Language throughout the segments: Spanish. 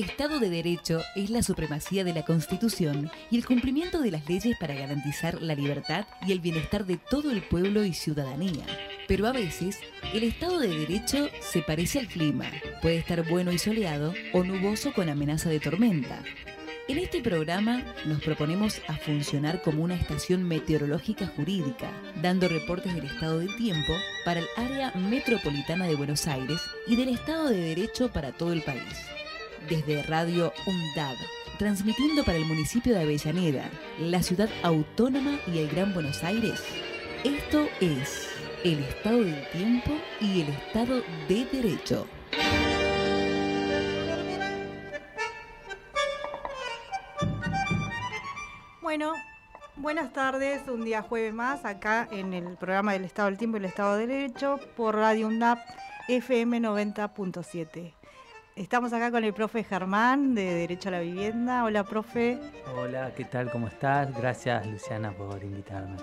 Estado de Derecho es la supremacía de la Constitución y el cumplimiento de las leyes para garantizar la libertad y el bienestar de todo el pueblo y ciudadanía. Pero a veces, el Estado de Derecho se parece al clima. Puede estar bueno y soleado o nuboso con amenaza de tormenta. En este programa nos proponemos a funcionar como una estación meteorológica jurídica, dando reportes del estado del tiempo para el área metropolitana de Buenos Aires y del Estado de Derecho para todo el país. Desde Radio UNDAB, transmitiendo para el municipio de Avellaneda, la ciudad autónoma y el Gran Buenos Aires, esto es el estado del tiempo y el estado de derecho. Bueno, buenas tardes, un día jueves más acá en el programa del Estado del Tiempo y el Estado de Derecho por Radio UNDAP FM 90.7. Estamos acá con el profe Germán de Derecho a la Vivienda. Hola, profe. Hola, ¿qué tal? ¿Cómo estás? Gracias, Luciana, por invitarme.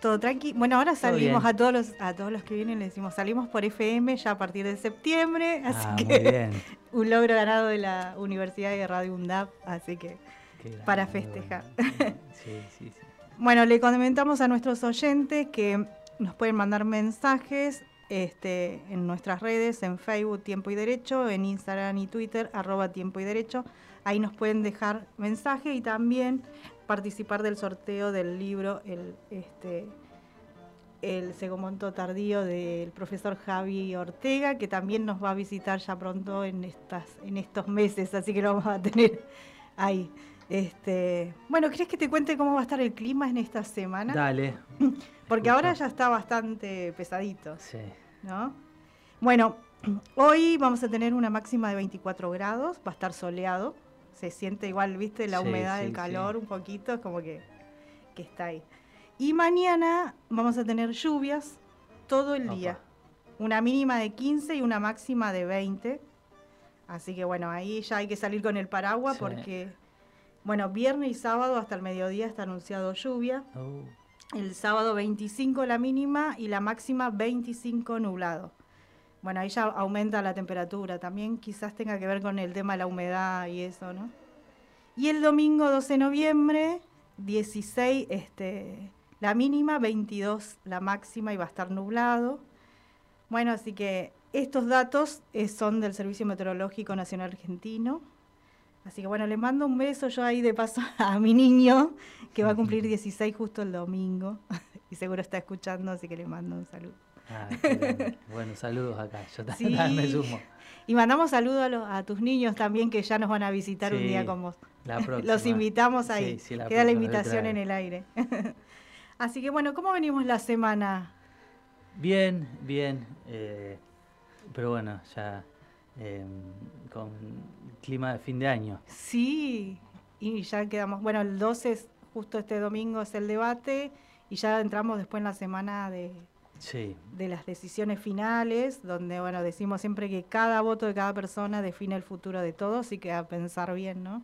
Todo tranqui. Bueno, ahora salimos a todos los a todos los que vienen, le decimos, salimos por FM ya a partir de septiembre, así Ah, que muy bien. un logro ganado de la Universidad de Radio UNDAP, así que grande, Para festejar. bueno. Sí, sí, sí. Bueno, le comentamos a nuestros oyentes que nos pueden mandar mensajes este, en nuestras redes, en Facebook Tiempo y Derecho, en Instagram y Twitter, arroba Tiempo y Derecho. Ahí nos pueden dejar mensaje y también participar del sorteo del libro El, este, el Segomonto Tardío del profesor Javi Ortega, que también nos va a visitar ya pronto en, estas, en estos meses, así que lo vamos a tener ahí. Este, bueno, ¿crees que te cuente cómo va a estar el clima en esta semana? Dale. Porque ahora ya está bastante pesadito, Sí. ¿no? Bueno, hoy vamos a tener una máxima de 24 grados, va a estar soleado, se siente igual, viste, la Sí, humedad sí, del calor sí. un poquito, es como que, que está ahí. Y mañana vamos a tener lluvias todo el día, una mínima de 15 y una máxima de 20. Así que bueno, ahí ya hay que salir con el paraguas porque, bueno, viernes y sábado hasta el mediodía está anunciado lluvia. Oh, El sábado 25 la mínima y la máxima 25 nublado. Bueno, ahí ya aumenta la temperatura. También quizás tenga que ver con el tema de la humedad y eso, ¿no? Y el domingo 12 de noviembre, 16 este, la mínima, 22 la máxima y va a estar nublado. Bueno, así que estos datos eh, son del Servicio Meteorológico Nacional Argentino. Así que bueno, le mando un beso yo ahí de paso a mi niño, que va a cumplir 16 justo el domingo. Y seguro está escuchando, así que le mando un saludo. ah, bueno, saludos acá. Yo Sí. me sumo. Y mandamos saludos a, los- a tus niños también que ya nos van a visitar un día con vos. La próxima. Los invitamos ahí. Sí, sí, la Queda la invitación en el aire. Así que bueno, ¿cómo venimos la semana? Bien, bien. eh, pero bueno, ya eh, con clima de fin de año. Sí, y ya quedamos. Bueno, el 12 es justo este domingo es el debate y ya entramos después en la semana de, Sí, de las decisiones finales, donde bueno, decimos siempre que cada voto de cada persona define el futuro de todos y que a pensar bien, ¿no?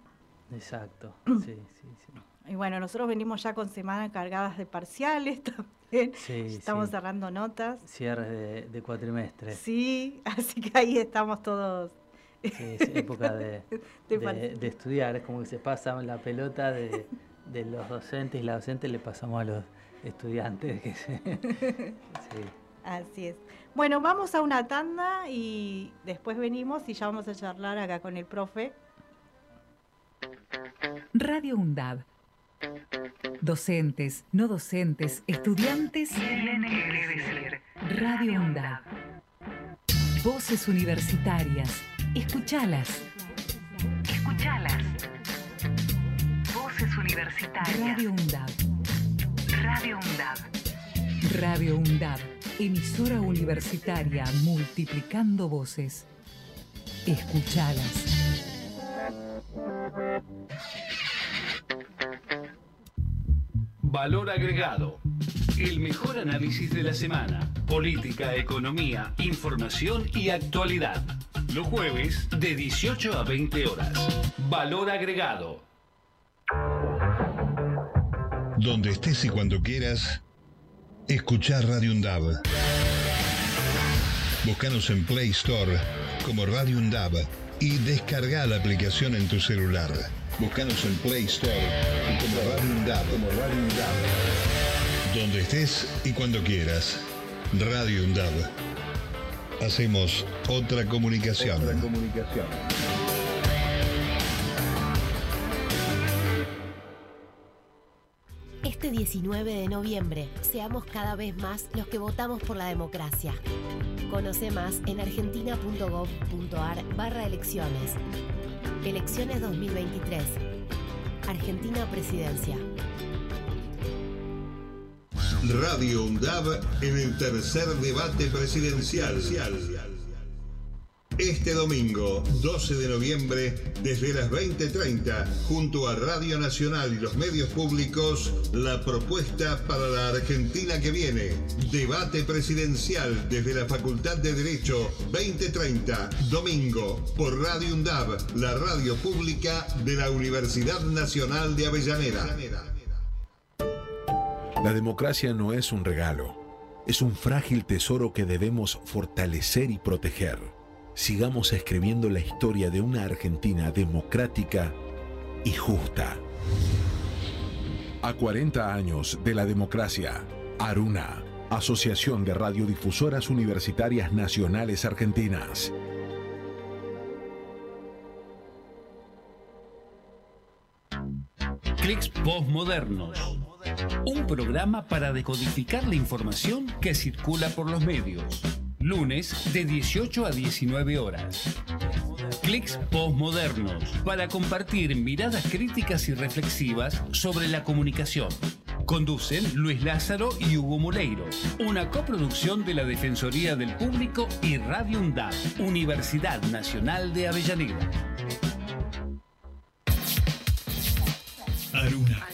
exacto. Sí, sí, sí. Y bueno, nosotros venimos ya con semanas cargadas de parciales también. Sí, Estamos sí. cerrando notas. Cierres de, de cuatrimestre. Sí, así que ahí estamos todos. Sí, es época de, De de- par- de estudiar. Es como que se pasa la pelota de, de los docentes y la docente le pasamos a los estudiantes. Que se- sí. Así es. Bueno, vamos a una tanda y después venimos y ya vamos a charlar acá con el profe. Radio UNDAB. Docentes, no docentes, estudiantes. Radio UNDAB. Voces universitarias. Escuchalas. Escuchalas. Voces universitarias. Radio UNDAB. Radio UNDAB. Radio UNDAB. Emisora universitaria multiplicando voces. Escuchalas. Valor agregado. El mejor análisis de la semana. Política, economía, información y actualidad. Los jueves de 18 a 20 horas. Valor agregado. Donde estés y cuando quieras, escuchar Radio Undab. Búscanos en Play Store como Radio Undab y descarga la aplicación en tu celular. Búscanos en Play Store como Radio UNDAB. Como Radio UNDAB. Donde estés y cuando quieras. Radio UNDAB. Hacemos otra comunicación. Otra comunicación. Este 19 de noviembre, seamos cada vez más los que votamos por la democracia. Conoce más en argentina.gov.ar barra elecciones. Elecciones 2023. Argentina Presidencia. Radio UNDAB en el tercer debate presidencial. Este domingo, 12 de noviembre, desde las 20:30, junto a Radio Nacional y los medios públicos, la propuesta para la Argentina que viene. Debate presidencial desde la Facultad de Derecho, 2030, domingo, por Radio UNDAB, la radio pública de la Universidad Nacional de Avellaneda. La democracia no es un regalo, es un frágil tesoro que debemos fortalecer y proteger sigamos escribiendo la historia de una Argentina democrática y justa. A 40 años de la democracia, Aruna, Asociación de Radiodifusoras Universitarias Nacionales Argentinas. Clics Postmodernos. Un programa para decodificar la información que circula por los medios lunes de 18 a 19 horas. Clics postmodernos para compartir miradas críticas y reflexivas sobre la comunicación. Conducen Luis Lázaro y Hugo Moleiro. Una coproducción de la Defensoría del Público y Radio UNDAD, Universidad Nacional de Avellaneda. Aruna.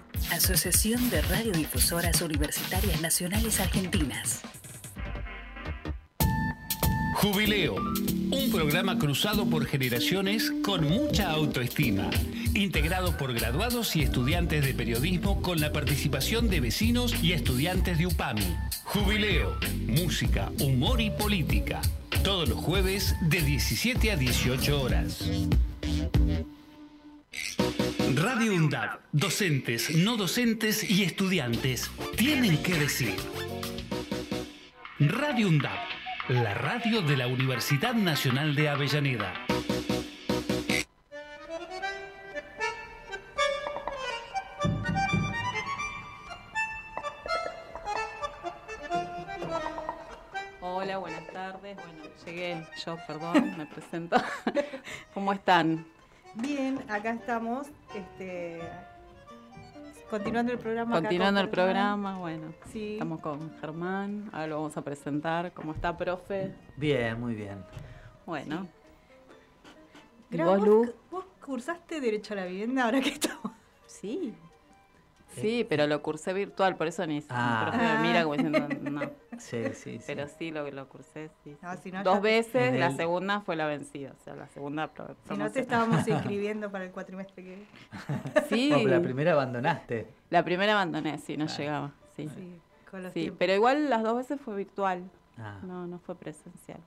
Asociación de Radiodifusoras Universitarias Nacionales Argentinas. Jubileo, un programa cruzado por generaciones con mucha autoestima, integrado por graduados y estudiantes de periodismo con la participación de vecinos y estudiantes de UPAMI. Jubileo, música, humor y política, todos los jueves de 17 a 18 horas. Radio UNDAD, docentes, no docentes y estudiantes tienen que decir. Radio UNDAD, la radio de la Universidad Nacional de Avellaneda. Hola, buenas tardes. Bueno, llegué yo, perdón, me presento. ¿Cómo están? Bien, acá estamos, este, continuando el programa. Continuando el programa, bueno. Sí. Estamos con Germán, ahora lo vamos a presentar. ¿Cómo está, profe? Bien, muy bien. Bueno. Sí. ¿Vos, ¿Vos cursaste Derecho a la Vivienda ahora que estamos? Sí. Sí, pero lo cursé virtual, por eso ni ah. me mira como diciendo no. Sí, sí, sí. Pero sí, lo, lo cursé, sí. Dos veces, la segunda fue la vencida, o sea, la segunda... Si no te estábamos inscribiendo para el cuatrimestre que... sí. La primera abandonaste. La primera abandoné, sí, no llegaba, sí. Sí, pero igual las dos veces fue virtual, ah. no, no fue presencial.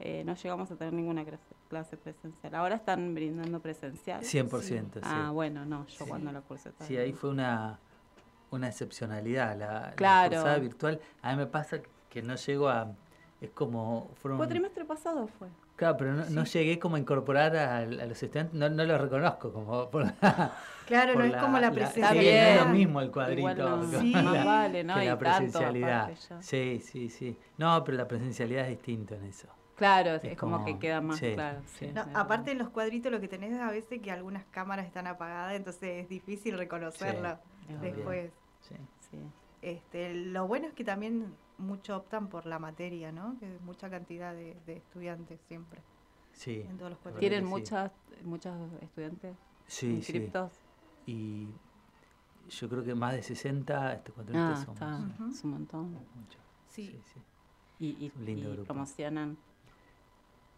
Eh, no llegamos a tener ninguna clase presencial. Ahora están brindando presencial. 100%, sí. Ah, bueno, no, yo cuando la cursé Sí, ahí fue una, una excepcionalidad la, claro. virtual. A mí me pasa que no llego a... Es como... Fueron, Cuatrimestre pasado fue. Claro, pero no, llegué como a incorporar a, los estudiantes, no, no los reconozco como por Claro, no es como la presencialidad. Bien. es lo mismo el cuadrito no, sí. más vale, ¿no? que la presencialidad. sí, sí, sí. No, pero la presencialidad es distinto en eso. Claro, es, como, que queda más claro. aparte en los cuadritos lo que tenés es a veces que algunas cámaras están apagadas, entonces es difícil reconocerlo después. Este, lo bueno es que también mucho optan por la materia, ¿no? Que es mucha cantidad de, estudiantes siempre. Sí. En todos los cuatro ¿Tienen sí. muchas, muchos estudiantes Sí, inscriptos? sí. Y yo creo que más de 60 este Ah, cuatrimestres está, somos. es un montón. Mucho. Sí. Sí, sí. Y, y, Es un lindo y grupo. promocionan,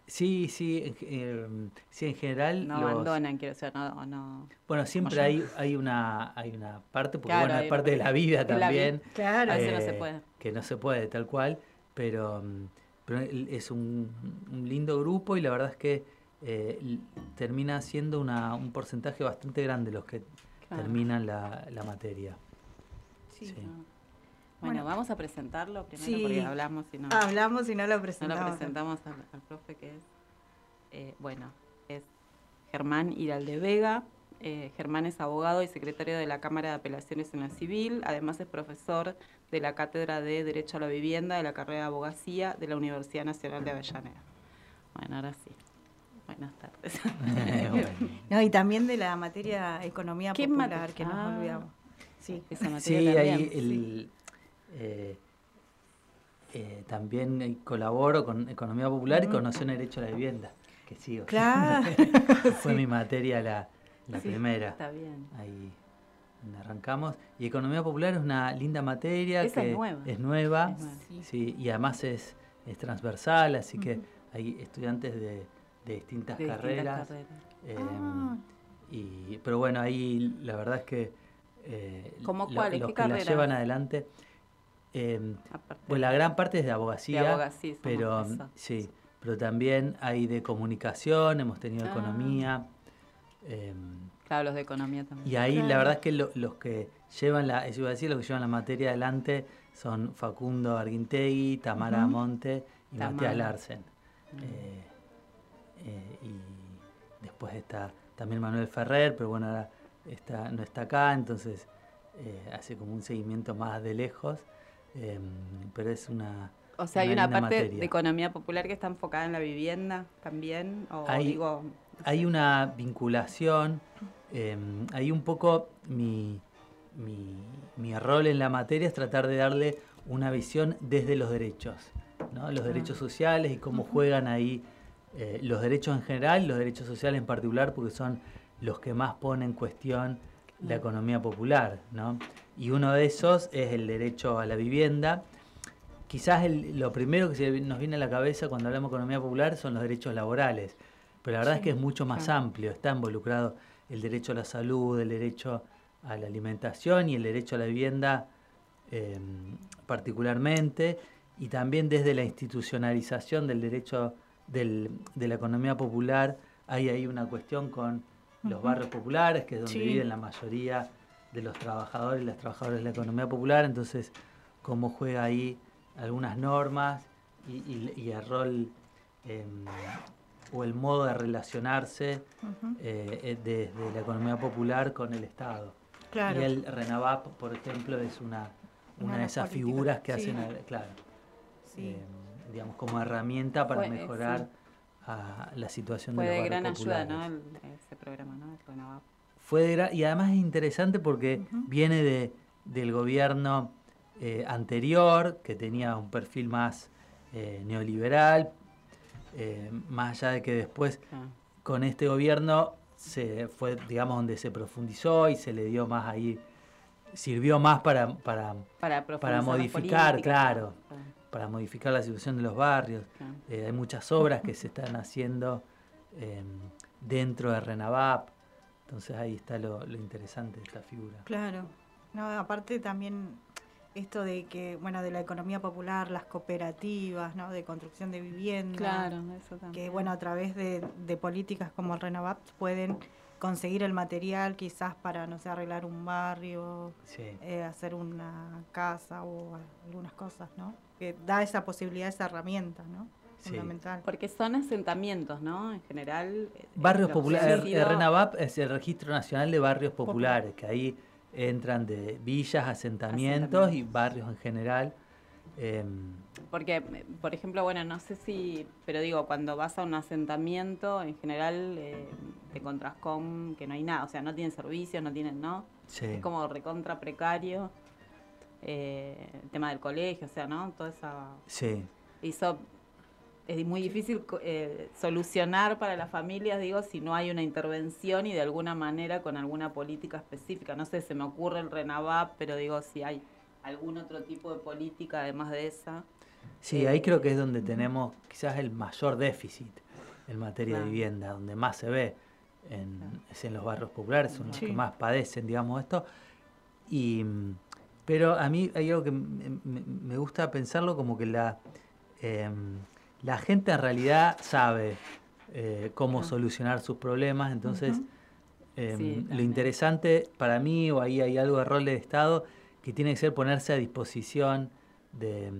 Sí, sí, eh, sí, en general. no los- abandonan, quiero decir, no, no. Bueno, siempre hay, hay, una, hay una parte, porque Claro, bueno, es parte de la vida Es la también. vida. Claro. A veces no se eh, puede. Que no se puede, tal cual. Pero, mm, pero es un, un lindo grupo y la verdad es que eh, termina siendo una, un porcentaje bastante grande los que Claro. terminan la, la materia. Sí. Sí. Bueno, Bueno. vamos a presentarlo primero Sí. porque hablamos y no, Hablamos y no lo no presentamos. lo presentamos al, al profe que es, eh, bueno, es Germán Iralde Vega. Eh, Germán es abogado y secretario de la Cámara de Apelaciones en la Civil. Además es profesor de la Cátedra de Derecho a la Vivienda de la carrera de Abogacía de la Universidad Nacional de Avellaneda. Bueno, ahora sí. Buenas tardes. No, y también de la materia economía ¿Qué popular, que nos Ah. olvidamos. Sí. Esa materia Sí, también. ahí el, eh, eh, también colaboro con Economía Popular y con Noción de Derecho a la Vivienda, que sigo. Claro. Fue mi materia la, la Sí, primera. Está bien. Ahí donde arrancamos. Y Economía Popular es una linda materia Esa que es nueva. es nueva, Es nueva. sí, y además es, es transversal, así que hay estudiantes de, de distintas De distintas carreras. carreras. eh, Ah. y, pero bueno, ahí la verdad es que eh, ¿Cómo lo- los ¿Qué que la carreras? llevan adelante, eh, pues la gran parte es de abogacía, de abogacía, pero eso. sí, pero también hay de comunicación, hemos tenido Ah. economía. eh, Claro, los de economía también. y ahí la verdad es que lo- los que llevan la, eso iba a decir, los que llevan la materia adelante son Facundo Arguintegui, Tamara Ujú. Monte y Tamara. Matías Larsen. Mm. Eh, eh, y después está también Manuel Ferrer, pero bueno, ahora está, no está acá, entonces eh, hace como un seguimiento más de lejos. Eh, pero es una. O sea, hay una parte materia. de economía popular que está enfocada en la vivienda también, o Hay- digo, no Hay sé. una vinculación, eh, hay un poco mi, mi, mi rol en la materia es tratar de darle una visión desde los derechos, ¿no? los Ah. derechos sociales y cómo juegan ahí eh, los derechos en general los derechos sociales en particular, porque son los que más ponen en cuestión la economía popular. ¿no? Y uno de esos es el derecho a la vivienda. Quizás el- lo primero que se nos viene a la cabeza cuando hablamos de economía popular son los derechos laborales, pero la verdad es que es mucho más claro. amplio, está involucrado el derecho a la salud, el derecho a la alimentación y el derecho a la vivienda eh, particularmente, y también desde la institucionalización del derecho del- de la economía popular, hay ahí una cuestión con los barrios populares, que es donde Sí. viven la mayoría de los trabajadores y las trabajadoras de la economía popular, entonces cómo juega ahí algunas normas y, y- y el rol em, o el modo de relacionarse eh, eh, desde la economía popular con el Estado. Claro. Y el RENAVAP, por ejemplo, es una, Una una de de esas figuras que sí. hacen, a- claro, Sí. eh, digamos, como herramienta para eh, mejorar sí. a la situación fue de los de gran barrios ayuda, populares. ¿no? El- ese programa, ¿no? El Renova. Fue de y además es interesante porque viene de, del gobierno eh, anterior, que tenía un perfil más eh, neoliberal, eh, más allá de que después con este gobierno se fue, digamos, donde se profundizó y se le dio más ahí, sirvió más para, para, Para, modificar, claro, para modificar la situación de los barrios. hay muchas obras que se están haciendo eh, dentro de Renavap, entonces ahí está lo, lo interesante de esta figura. Claro. No, aparte también esto de que, bueno, de la economía popular, las cooperativas, ¿no? De construcción de vivienda. Claro, eso también. Que, bueno, a través de, de políticas como el Renovat pueden conseguir el material quizás para, no sé, arreglar un barrio, Sí. eh, hacer una casa o algunas cosas, ¿no? Que da esa posibilidad, esa herramienta, ¿no? Sí. Porque son asentamientos, ¿no? En general. eh, Barrios populares, sido- RENAVAP es el Registro Nacional de Barrios Populares, que ahí entran de villas, asentamientos y barrios en general. em, Porque, por ejemplo, bueno, no sé si, pero digo, cuando vas a un asentamiento, en general eh, te encontrás con que no hay nada, o sea, no tienen servicios, no tienen, ¿no? sí. Es como recontra precario. eh, el tema del colegio, o sea, ¿no? Toda esa. Sí. Hizo es muy difícil eh, solucionar para las familias, digo, si no hay una intervención y de alguna manera con alguna política específica. No sé, se me ocurre el RENAVAP, pero digo, si hay algún otro tipo de política además de esa. Sí, ahí creo que es donde tenemos quizás el mayor déficit en materia de vivienda, donde más se ve en, es en los barrios populares, son los que más padecen, digamos, esto. Y, pero a mí hay algo que me, gusta pensarlo como que la, em, la gente en realidad sabe eh, cómo solucionar sus problemas, entonces em, lo interesante para mí, o ahí hay algo de rol del Estado, que tiene que ser ponerse a disposición de,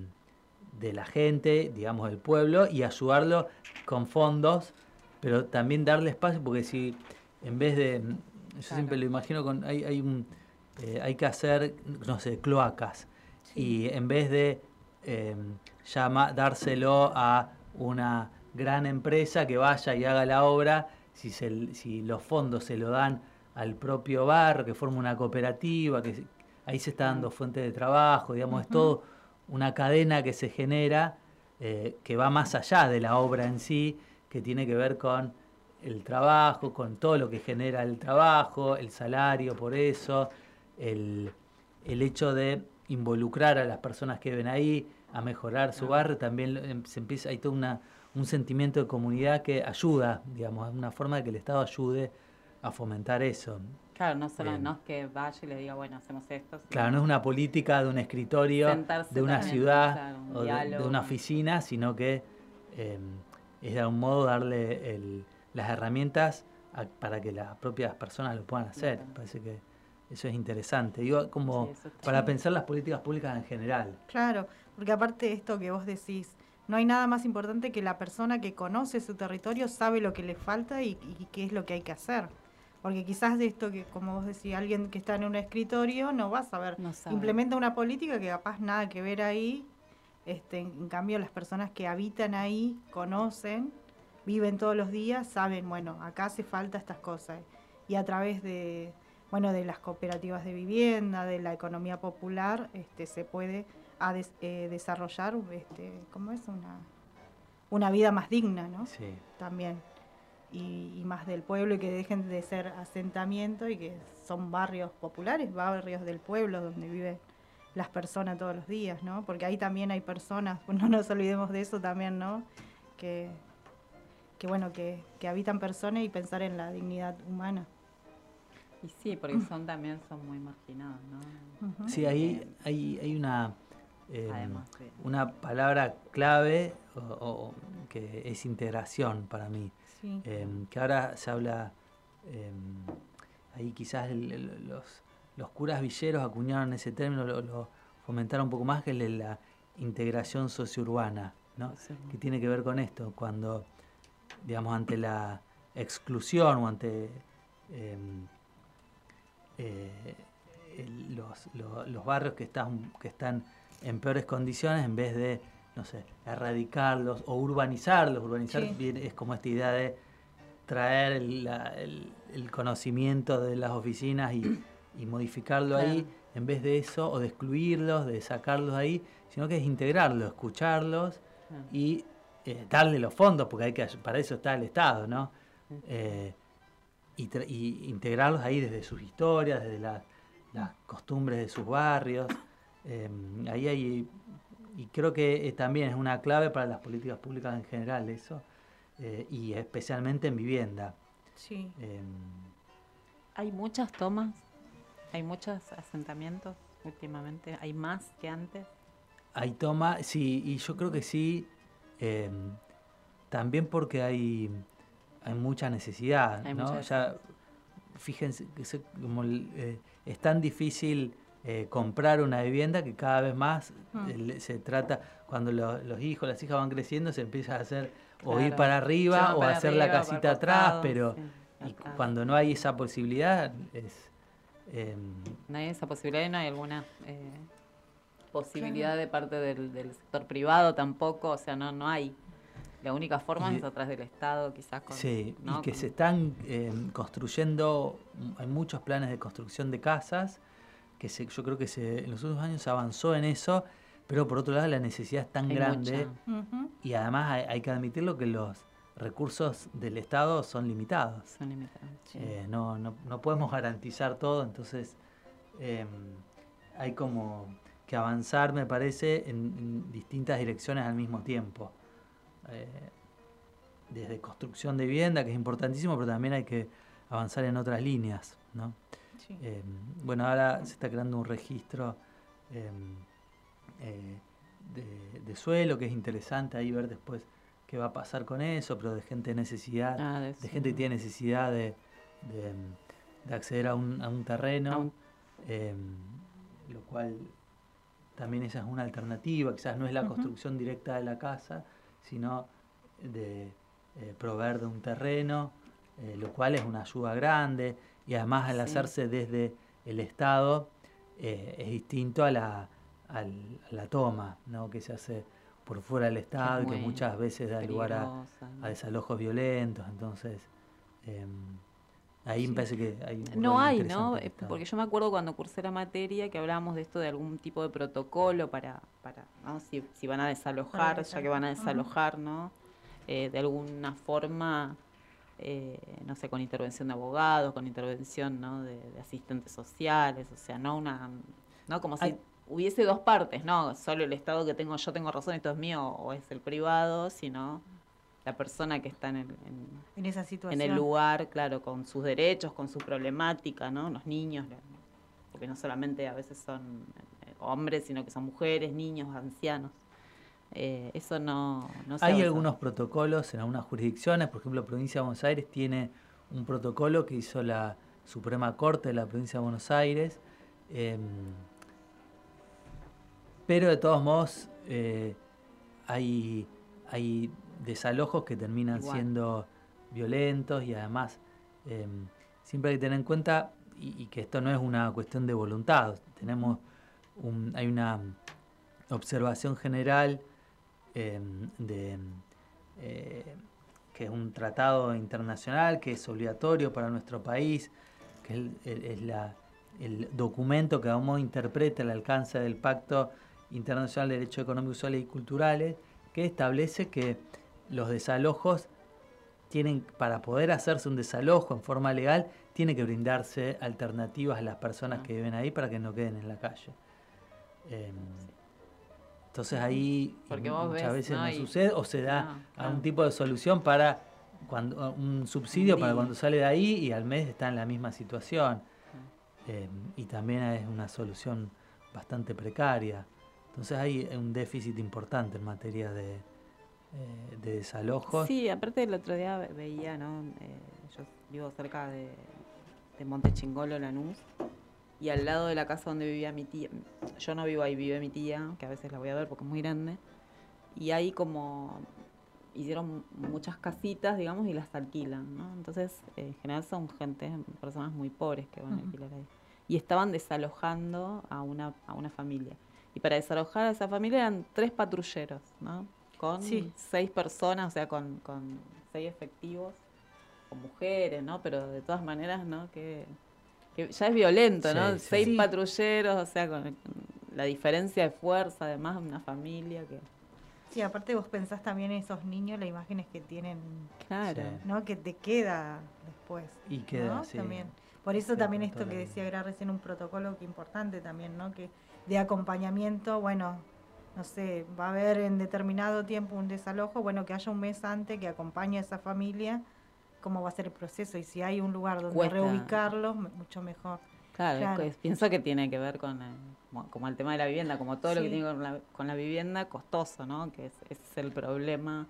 de la gente, digamos, del pueblo, y ayudarlo con fondos pero también darle espacio, porque si en vez de, yo siempre lo imagino con, hay, hay, un, eh, hay que hacer, no sé, cloacas, y en vez de eh, dárselo a una gran empresa que vaya y haga la obra, si, se, si los fondos se lo dan al propio barrio, que forma una cooperativa, que ahí se está dando fuente de trabajo, digamos, es todo una cadena que se genera eh, que va más allá de la obra en sí que tiene que ver con el trabajo, con todo lo que genera el trabajo, el salario por eso, el, hecho de involucrar a las personas que ven ahí, a mejorar su barrio, también em, se empieza, hay todo una, un sentimiento de comunidad que ayuda, digamos, una forma de que el Estado ayude a fomentar eso. Claro, no solo no es que vaya y le diga, bueno, hacemos esto. Claro, no es una política de un escritorio, de una ciudad o de, una oficina, sino que em, es de algún modo darle las herramientas para que las propias personas lo puedan hacer. Parece que eso es interesante. Digo, como para pensar las políticas públicas en general. Claro, porque aparte de esto que vos decís, no hay nada más importante que la persona que conoce su territorio sabe lo que le falta y, qué es lo que hay que hacer. Porque quizás de esto que, como vos decís, alguien que está en un escritorio no va a saber. Implementa una política que capaz nada que ver ahí este, en cambio, las personas que habitan ahí conocen, viven todos los días, saben, bueno, acá hace falta estas cosas. Y a través de, bueno, de las cooperativas de vivienda, de la economía popular, este, se puede eh, desarrollar, este, ¿cómo es? Una, una vida más digna, ¿no? Sí. También. Y, y, más del pueblo y que dejen de ser asentamiento y que son barrios populares, barrios del pueblo donde vive las personas todos los días, ¿no? Porque ahí también hay personas, no nos olvidemos de eso también, ¿no? Que, que bueno, que, habitan personas y pensar en la dignidad humana. Y sí, porque son también son muy marginados, ¿no? Sí, ahí hay, hay una, eh, una palabra clave o, que es integración para mí. Em, que ahora se habla, em, ahí quizás los los curas villeros acuñaron ese término, lo, fomentaron un poco más, que es la integración sociourbana, ¿no? que tiene que ver con esto, cuando, digamos, ante la exclusión o ante em, eh, los, barrios que están, que están en peores condiciones, en vez de, no sé, erradicarlos o urbanizarlos, urbanizar es como esta idea de traer el conocimiento de las oficinas y y modificarlo ahí, en vez de eso, o de excluirlos, de sacarlos ahí, sino que es integrarlos, escucharlos y eh, darle los fondos, porque hay que para eso está el Estado, ¿no? Eh, y, integrarlos ahí desde sus historias, desde las costumbres de sus barrios. Eh, ahí hay, y creo que también es una clave para las políticas públicas en general eso, y especialmente en vivienda. Sí. hay muchas tomas ¿Hay muchos asentamientos últimamente? ¿Hay más que antes? Hay toma, sí, y yo creo que sí, em, también porque hay, hay mucha necesidad, ¿no? Ya, fíjense que como, eh, es tan difícil eh, comprar una vivienda que cada vez más mm. se trata, cuando los hijos, las hijas van creciendo, se empieza a hacer o ir para arriba o hacer la casita atrás, pero y cuando no hay esa posibilidad es Em, no hay esa posibilidad y no hay alguna eh, posibilidad de parte del, sector privado tampoco, o sea, no, no hay. La única forma es a través del Estado, quizás. Con, sí, y que se están em, construyendo, hay muchos planes de construcción de casas, que se, yo creo que se, en los últimos años se avanzó en eso, pero por otro lado la necesidad es tan grande y además hay, que admitirlo que los recursos del Estado son limitados. Son limitados. Eh, no, no, no, podemos garantizar todo, entonces em, hay como que avanzar, me parece, en, distintas direcciones al mismo tiempo. Eh, desde construcción de vivienda, que es importantísimo, pero también hay que avanzar en otras líneas. ¿no? Em, bueno, ahora se está creando un registro em, eh, de, suelo, que es interesante ahí ver después qué va a pasar con eso, pero de gente de necesidad, ah, de, gente que tiene necesidad de, acceder a un, terreno, em, lo cual también esa es una alternativa, quizás no es la construcción directa de la casa, sino de eh, proveer de un terreno, eh, lo cual es una ayuda grande y además al hacerse desde el Estado eh, es distinto a la, la toma, ¿no? que se hace por fuera del Estado y que muchas veces da lugar a, desalojos violentos. Entonces, em, ahí me parece que hay... no hay, ¿no? Porque yo me acuerdo cuando cursé la materia que hablábamos de esto de algún tipo de protocolo para, para ¿no? si, si van a desalojar, ya que van a desalojar, ¿no? Eh, de alguna forma eh, no sé, con intervención de abogados, con intervención ¿no? de, asistentes sociales, o sea, no una, no como si hubiese dos partes, no solo el Estado que tengo, yo tengo razón, esto es mío, o es el privado, sino la persona que está en el, en, esa situación. en el lugar, claro, con sus derechos, con su problemática, ¿no? Los niños, porque no solamente a veces son eh, hombres, sino que son mujeres, niños, ancianos. Eh, eso no, no Hay algunos protocolos en algunas jurisdicciones, por ejemplo, la provincia de Buenos Aires tiene un protocolo que hizo la Suprema Corte de la provincia de Buenos Aires, em, pero de todos modos eh, hay, hay desalojos que terminan siendo violentos y además em, siempre hay que tener en cuenta y, que esto no es una cuestión de voluntad, tenemos hay una observación general Em, de, eh, que es un tratado internacional que es obligatorio para nuestro país, que es, el, documento que vamos interpreta el alcance del Pacto Internacional de Derechos Económicos, Sociales y Culturales, que establece que los desalojos tienen, para poder hacerse un desalojo en forma legal, tiene que brindarse alternativas a las personas que viven ahí para que no queden en la calle. Em, entonces ahí muchas veces no sucede o se da algún tipo de solución para cuando un subsidio para cuando sale de ahí y al mes está en la misma situación. Eh, y también es una solución bastante precaria. Entonces hay un déficit importante en materia de, eh, de desalojos. Sí, aparte el otro día veía, ¿no? Eh, yo vivo cerca de, de Monte Chingolo, Lanús, y al lado de la casa donde vivía mi tía, yo no vivo ahí, vive mi tía, que a veces la voy a ver porque es muy grande, y ahí como hicieron muchas casitas, digamos, y las alquilan, ¿no? Entonces, en general son gente, personas muy pobres que van a alquilar ahí. Y estaban desalojando a una, a una familia. Y para desalojar a esa familia eran tres patrulleros, ¿no? Con seis personas, o sea, con, con seis efectivos, con mujeres, ¿no? Pero de todas maneras, ¿no? Que ya es violento, ¿no? Seis patrulleros, o sea, con, la diferencia de fuerza, además, una familia que... Sí, aparte vos pensás también en esos niños, las imágenes que tienen, claro. ¿no? Que te queda después. Y queda, También. Por eso también esto que decía era recién un protocolo que importante también, ¿no? Que de acompañamiento, bueno, no sé, va a haber en determinado tiempo un desalojo, bueno, que haya un mes antes que acompañe a esa familia cómo va a ser el proceso y si hay un lugar donde reubicarlos, mucho mejor. Claro, pienso que tiene que ver con el, como, el tema de la vivienda, como todo lo que tiene con la, con la vivienda, costoso, ¿no? Que es, es el problema.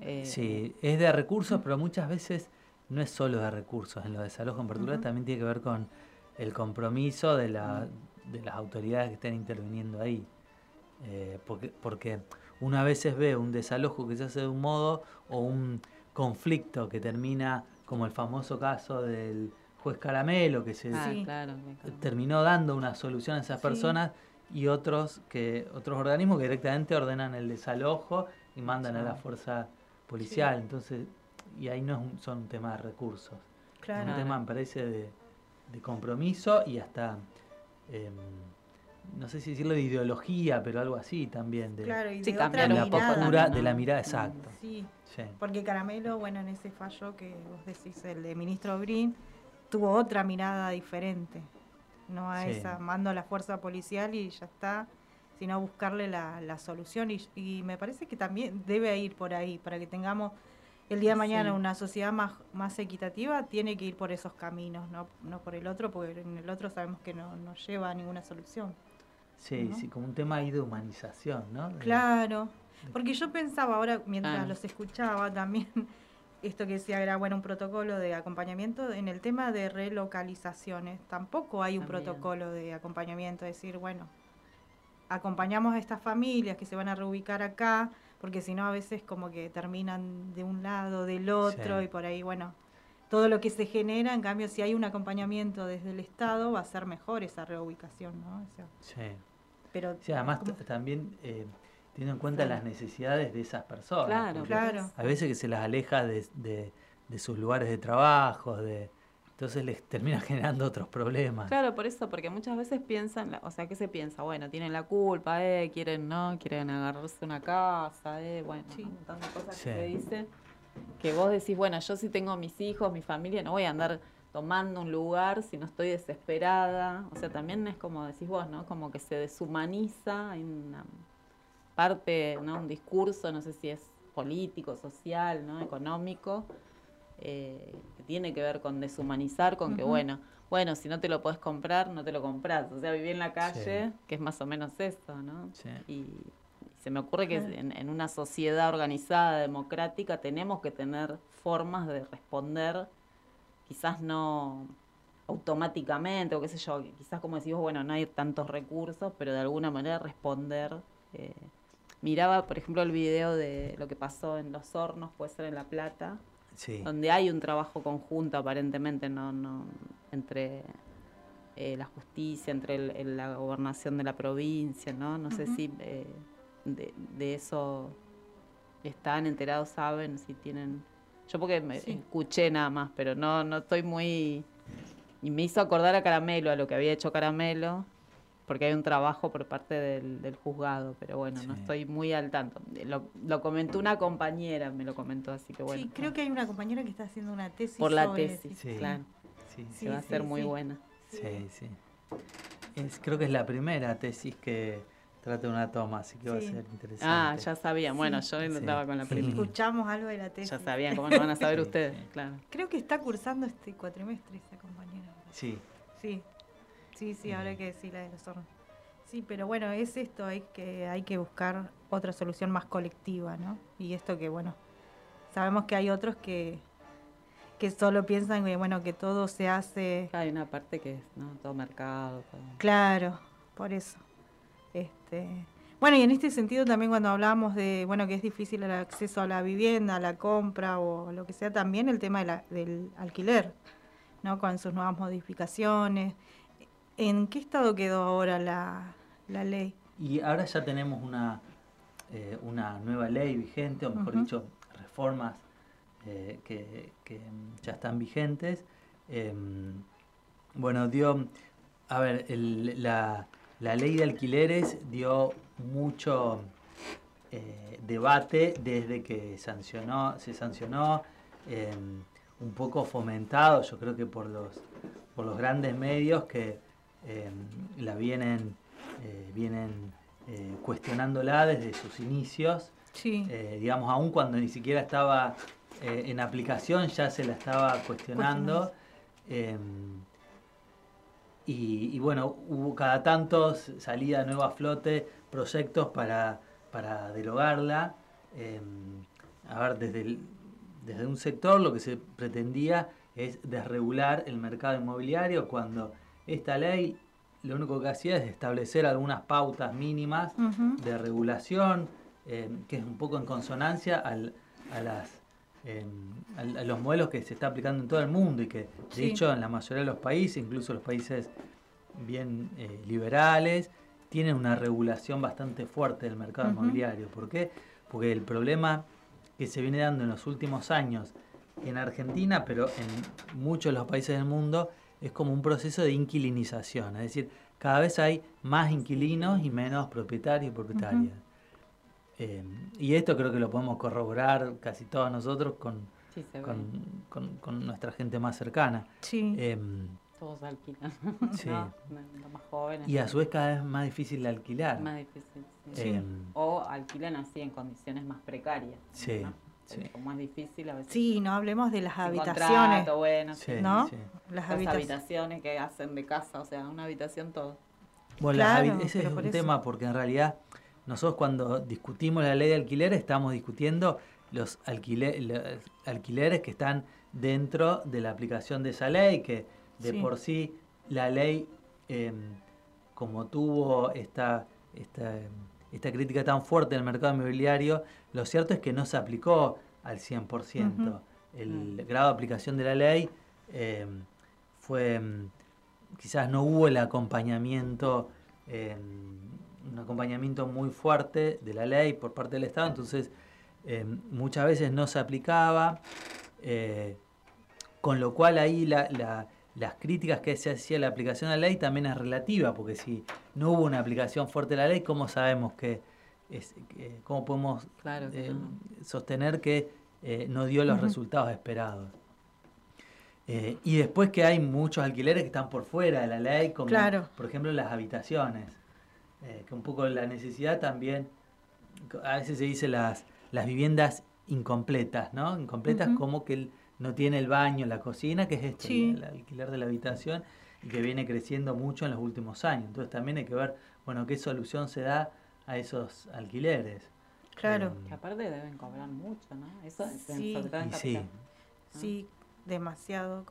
Eh, sí, es de recursos, pero muchas veces no es solo de recursos. En los desalojos en particular también tiene que ver con el compromiso de, la, de las autoridades que estén interviniendo ahí. Eh, porque, porque una veces ve un desalojo que se hace de un modo o un conflicto que termina como el famoso caso del juez Caramelo, que se ah, terminó dando una solución a esas personas y otros que otros organismos que directamente ordenan el desalojo y mandan a la fuerza policial. Entonces, y ahí no son un tema de recursos. Es un tema, me parece, de, compromiso y hasta em, no sé si decirlo de ideología, pero algo así también. De, claro, y de sí, otra un postura de la mirada, exacto. Sí, porque Caramelo, bueno, en ese fallo que vos decís, el de ministro Green, tuvo otra mirada diferente. No a esa, mando a la fuerza policial y ya está, sino buscarle la, la solución. Y, y, me parece que también debe ir por ahí, para que tengamos el día de mañana una sociedad más, más equitativa, tiene que ir por esos caminos, no, no por el otro, porque en el otro sabemos que no, no lleva a ninguna solución. Sí, sí, como un tema ahí de humanización, ¿no? claro, porque yo pensaba ahora, mientras ah. los escuchaba también, esto que decía era bueno un protocolo de acompañamiento en el tema de relocalizaciones tampoco hay un protocolo de acompañamiento decir bueno acompañamos a estas familias que se van a reubicar acá porque si no a veces como que terminan de un lado del otro y por ahí bueno todo lo que se genera, en cambio, si hay un acompañamiento desde el Estado, va a ser mejor esa reubicación, ¿no? sí. Pero, sí, además también eh, teniendo en cuenta las necesidades de esas personas. Claro, claro. A veces que se las aleja de, de, sus lugares de trabajo, de entonces les termina generando otros problemas. Claro, por eso, porque muchas veces piensan, o sea, ¿qué se piensa? Bueno, tienen la culpa, eh, quieren, ¿no? Quieren agarrarse una casa, eh, bueno, sí. un montón de cosas que se dice. Que vos decís, bueno, yo sí tengo mis hijos, mi familia, no voy a andar tomando un lugar si no estoy desesperada. O sea, también es como decís vos, ¿no? Como que se deshumaniza, hay una parte, ¿no? Un discurso, no sé si es político, social, ¿no? Económico, eh, que tiene que ver con deshumanizar, con que, bueno, bueno, si no te lo puedes comprar, no te lo compras. O sea, vivir en la calle, que es más o menos eso, ¿no? Y, se me ocurre que en, una sociedad organizada, democrática, tenemos que tener formas de responder, quizás no automáticamente, o qué sé yo, quizás como decimos, bueno, no hay tantos recursos, pero de alguna manera responder. Eh, miraba, por ejemplo, el video de lo que pasó en Los Hornos, puede ser en La Plata, donde hay un trabajo conjunto aparentemente no, no entre eh, la justicia, entre la gobernación de la provincia, ¿no? No sé si... Eh, de, de eso están enterados, saben si tienen... Yo porque me escuché nada más, pero no, no estoy muy... Y me hizo acordar a Caramelo, a lo que había hecho Caramelo, porque hay un trabajo por parte del, del juzgado, pero bueno, no estoy muy al tanto. Lo, lo, comentó una compañera, me lo comentó, así que bueno. Sí, creo que hay una compañera que está haciendo una tesis. Por la tesis, claro. Sí, va a ser muy buena. Sí, sí. Es, creo que es la primera tesis que, Trata de una toma, así que va a ser interesante. Ah, ya sabían. Bueno, yo estaba con la primera. Escuchamos algo de la tesis. Ya sabían, ¿cómo lo van a saber ustedes? Claro. Creo que está cursando este cuatrimestre esa compañera. Sí. Sí, sí, sí, ahora hay que decir la de los hornos. Sí, pero bueno, es esto, hay que, hay que buscar otra solución más colectiva, ¿no? Y esto que, bueno, sabemos que hay otros que, que solo piensan que, bueno, que todo se hace... Hay una parte que es, ¿no? Todo mercado. Todo. Claro, por eso. Este, bueno, y en este sentido también cuando hablamos de, bueno, que es difícil el acceso a la vivienda, a la compra o lo que sea, también el tema del alquiler, ¿no? Con sus nuevas modificaciones. ¿En qué estado quedó ahora la, ley? Y ahora ya tenemos una, eh, una nueva ley vigente, o mejor dicho, reformas eh, que, ya están vigentes. Em, bueno, dio, a ver, el, la la ley de alquileres dio mucho eh, debate desde que sancionó, se sancionó, em, un poco fomentado, yo creo que por los, por los grandes medios que em, la vienen, eh, vienen eh, cuestionándola desde sus inicios. digamos, aún cuando ni siquiera estaba en aplicación, ya se la estaba cuestionando. Y, bueno, hubo cada tanto salida nueva flote proyectos para, para derogarla. Em, a ver, desde, desde un sector lo que se pretendía es desregular el mercado inmobiliario cuando esta ley lo único que hacía es establecer algunas pautas mínimas de regulación, em, que es un poco en consonancia al, a las a, los modelos que se está aplicando en todo el mundo y que de hecho en la mayoría de los países, incluso los países bien eh, liberales, tienen una regulación bastante fuerte del mercado inmobiliario. ¿Por qué? Porque el problema que se viene dando en los últimos años en Argentina, pero en muchos de los países del mundo, es como un proceso de inquilinización, es decir, cada vez hay más inquilinos y menos propietarios y propietarias. Eh, y esto creo que lo podemos corroborar casi todos nosotros con, con, nuestra gente más cercana. Sí. Em, todos alquilan. Sí. más jóvenes. Y a su vez cada vez más difícil de alquilar. Más difícil, sí. Em, o alquilan así en condiciones más precarias. Sí. Es más difícil a veces. Sí, no hablemos de las habitaciones. bueno, ¿no? Las, habitaciones que hacen de casa, o sea, una habitación todo. Bueno, ese es un tema porque en realidad nosotros cuando discutimos la ley de alquiler estamos discutiendo los, alquileres que están dentro de la aplicación de esa ley, que de por sí la ley, em, como tuvo esta, esta, esta, crítica tan fuerte del mercado inmobiliario, lo cierto es que no se aplicó al 100%. El mm. grado de aplicación de la ley em, fue, em, quizás no hubo el acompañamiento un acompañamiento muy fuerte de la ley por parte del Estado, entonces eh, muchas veces no se aplicaba, eh, con lo cual ahí las críticas que se hacía a la aplicación de la ley también es relativa, porque si no hubo una aplicación fuerte de la ley, ¿cómo sabemos que, es, cómo podemos eh, sostener que no dio los resultados esperados? y después que hay muchos alquileres que están por fuera de la ley, como por ejemplo las habitaciones. Eh, que un poco la necesidad también, a veces se dice las, las viviendas incompletas, ¿no? Incompletas como que no tiene el baño, la cocina, que es esto, el, alquiler de la habitación, y que viene creciendo mucho en los últimos años. Entonces también hay que ver, bueno, qué solución se da a esos alquileres. Claro. Eh, que aparte deben cobrar mucho, ¿no? Eso sí. sí. sí, demasiado.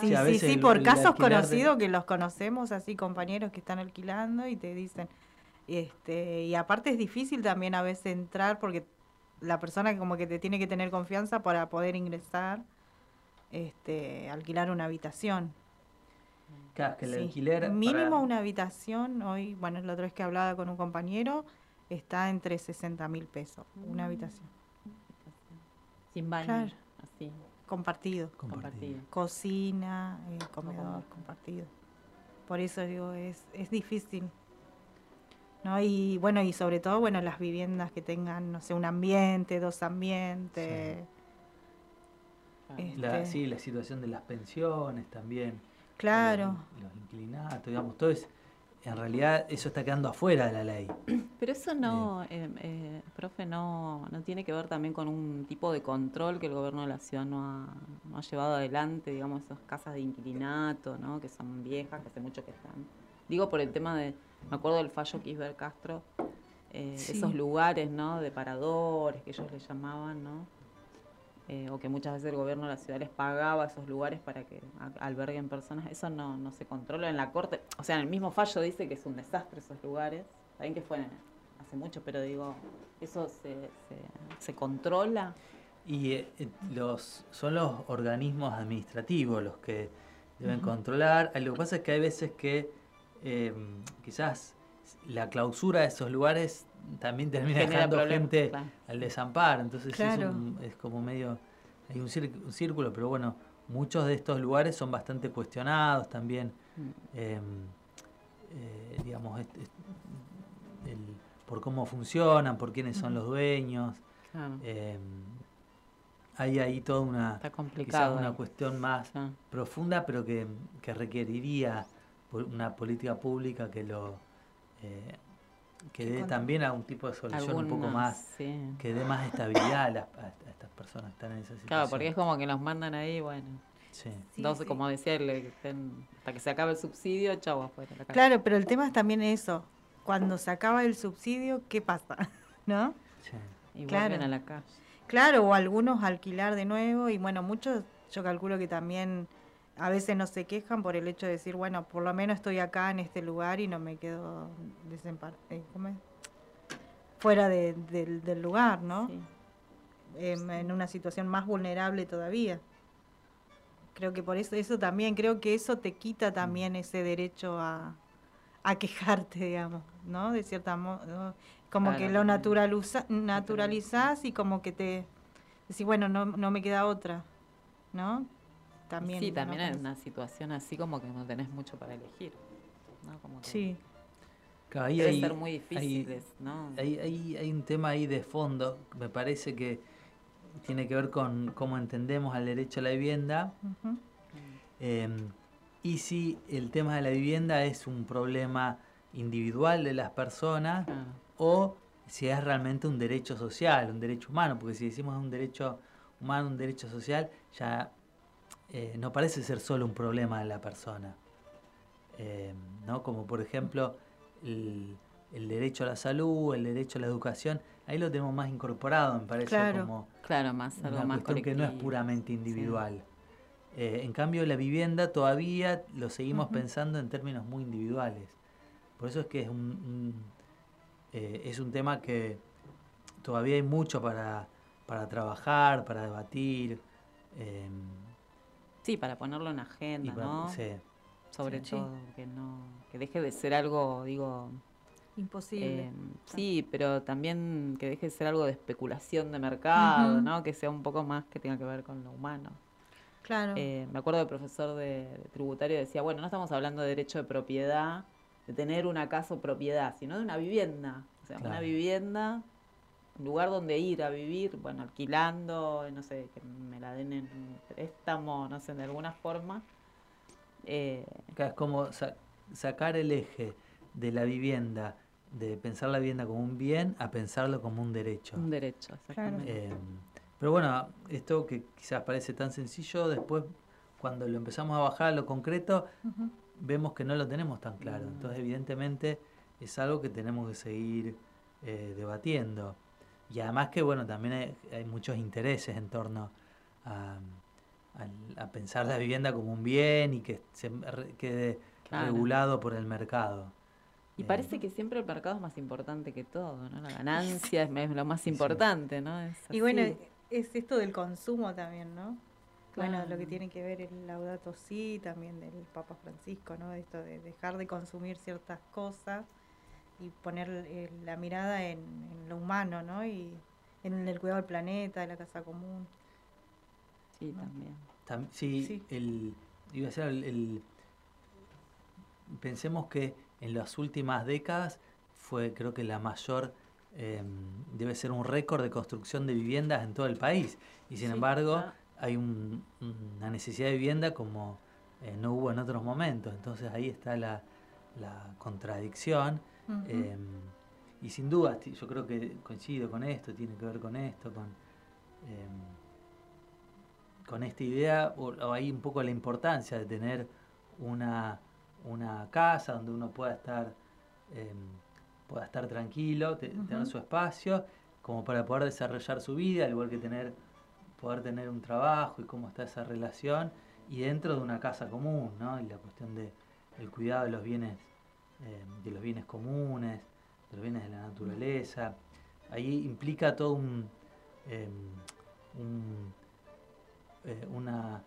Sí, sí, sí, por casos conocidos que los conocemos, así compañeros que están alquilando y te dicen, este, y aparte es difícil también a veces entrar porque la persona como que te tiene que tener confianza para poder ingresar, este, alquilar una habitación. Claro, que el alquiler... Mínimo una habitación, hoy, bueno, la otra vez que hablaba con un compañero, está entre 60 mil pesos, una mm. habitación. Sin baño, así. Compartido. Compartido. Cocina, eh, comedor, compartido. Por eso digo, es, es difícil. ¿no? Y bueno, y sobre todo, bueno, las viviendas que tengan, no sé, un ambiente, dos ambientes. Sí, este la, sí la situación de las pensiones también. Claro. Los, los inclinatos, digamos, todo es en realidad eso está quedando afuera de la ley. Pero eso no, eh, eh, profe, no, no tiene que ver también con un tipo de control que el gobierno de la ciudad no ha, no ha llevado adelante, digamos, esas casas de inquilinato, ¿no? que son viejas, que hace mucho que están. Digo por el tema de, me acuerdo del fallo Kisber Castro, eh, esos lugares, ¿no? De paradores que ellos le llamaban, ¿no? Eh, o que muchas veces el gobierno de la ciudad les pagaba esos lugares para que alberguen personas, eso no, no se controla en la corte. O sea, en el mismo fallo dice que es un desastre esos lugares. Saben que fue hace mucho, pero digo, ¿eso se, se, controla? Y eh, eh, los son los organismos administrativos los que deben controlar. Lo que pasa es que hay veces que quizás la clausura de esos lugares también termina dejando gente al desamparo. Entonces es, como medio, hay un, círculo, pero bueno, muchos de estos lugares son bastante cuestionados también, mm. em, eh, digamos, por cómo funcionan, por quiénes son los dueños. Em, hay ahí toda una, una cuestión más profunda, pero que, que requeriría una política pública que lo eh, que dé también a un tipo de solución un poco más, que dé más estabilidad a, estas personas que están en esa situación. Claro, porque es como que los mandan ahí, bueno. Sí. Entonces, como decía, hasta que se acabe el subsidio, chau, afuera. La claro, pero el tema es también eso. Cuando se acaba el subsidio, ¿qué pasa? ¿No? Sí. Y vuelven a la calle. Claro, o algunos alquilar de nuevo, y bueno, muchos, yo calculo que también a veces no se quejan por el hecho de decir, bueno, por lo menos estoy acá en este lugar y no me quedo eh, fuera del lugar, ¿no? Em, en una situación más vulnerable todavía. Creo que por eso, eso también, creo que eso te quita también ese derecho a, a quejarte, digamos, ¿no? De cierta modo, como que lo naturaliza, naturalizás y como que te decís, bueno, no, no me queda otra, ¿no? También. Sí, también en una situación así como que no tenés mucho para elegir. ¿no? Como que sí. Debe ser muy difícil, ¿no? Hay, hay, hay un tema ahí de fondo, me parece que tiene que ver con cómo entendemos al derecho a la vivienda. Em, y si el tema de la vivienda es un problema individual de las personas o si es realmente un derecho social, un derecho humano, porque si decimos un derecho humano, un derecho social, ya eh, no parece ser solo un problema de la persona. Em, ¿no? Como por ejemplo el, derecho a la salud, el derecho a la educación, ahí lo tenemos más incorporado, me parece como claro, más algo una más cuestión que no es puramente individual. Eh, en cambio, la vivienda todavía lo seguimos pensando en términos muy individuales. Por eso es que es un, eh, es un tema que todavía hay mucho para, para trabajar, para debatir. Sí, para ponerlo en agenda, ¿no? Sobre todo, que no que deje de ser algo, digo... Imposible. Em, sí, pero también que deje de ser algo de especulación de mercado, ¿no? Que sea un poco más que tenga que ver con lo humano. Claro. Eh, me acuerdo del profesor de, tributario decía, bueno, no estamos hablando de derecho de propiedad, de tener una casa o propiedad, sino de una vivienda. O sea, una vivienda, lugar donde ir a vivir, bueno, alquilando, no sé, que me la den en préstamo, no sé, de alguna forma. Eh, es como sacar el eje de la vivienda, de pensar la vivienda como un bien, a pensarlo como un derecho. Un derecho, exactamente. Eh, pero bueno, esto que quizás parece tan sencillo, después cuando lo empezamos a bajar a lo concreto, vemos que no lo tenemos tan claro. Entonces, evidentemente, es algo que tenemos que seguir eh, debatiendo. Y además que, bueno, también hay, muchos intereses en torno a, pensar la vivienda como un bien y que se quede regulado por el mercado. Y parece que siempre el mercado es más importante que todo, ¿no? La ganancia es, lo más importante, ¿no? y bueno, es esto del consumo también, ¿no? Bueno, lo que tiene que ver el Laudato Si, también del Papa Francisco, ¿no? Esto de dejar de consumir ciertas cosas y poner eh, la mirada en, lo humano, ¿no? Y en el cuidado del planeta, de la casa común. Sí, también. sí, El, iba a ser el, Pensemos que en las últimas décadas fue, creo que la mayor Em, debe ser un récord de construcción de viviendas en todo el país. Y sin embargo, hay una necesidad de vivienda como eh, no hubo en otros momentos. Entonces ahí está la, contradicción. Em, y sin duda, yo creo que coincido con esto, tiene que ver con esto, con, em, con esta idea, o, ahí un poco la importancia de tener una, una casa donde uno pueda estar pueda estar tranquilo, tener su espacio, como para poder desarrollar su vida, al igual que tener, poder tener un trabajo y cómo está esa relación, y dentro de una casa común, ¿no? Y la cuestión de el cuidado de los bienes, eh, de los bienes comunes, de los bienes de la naturaleza. Ahí implica todo un, em, eh, una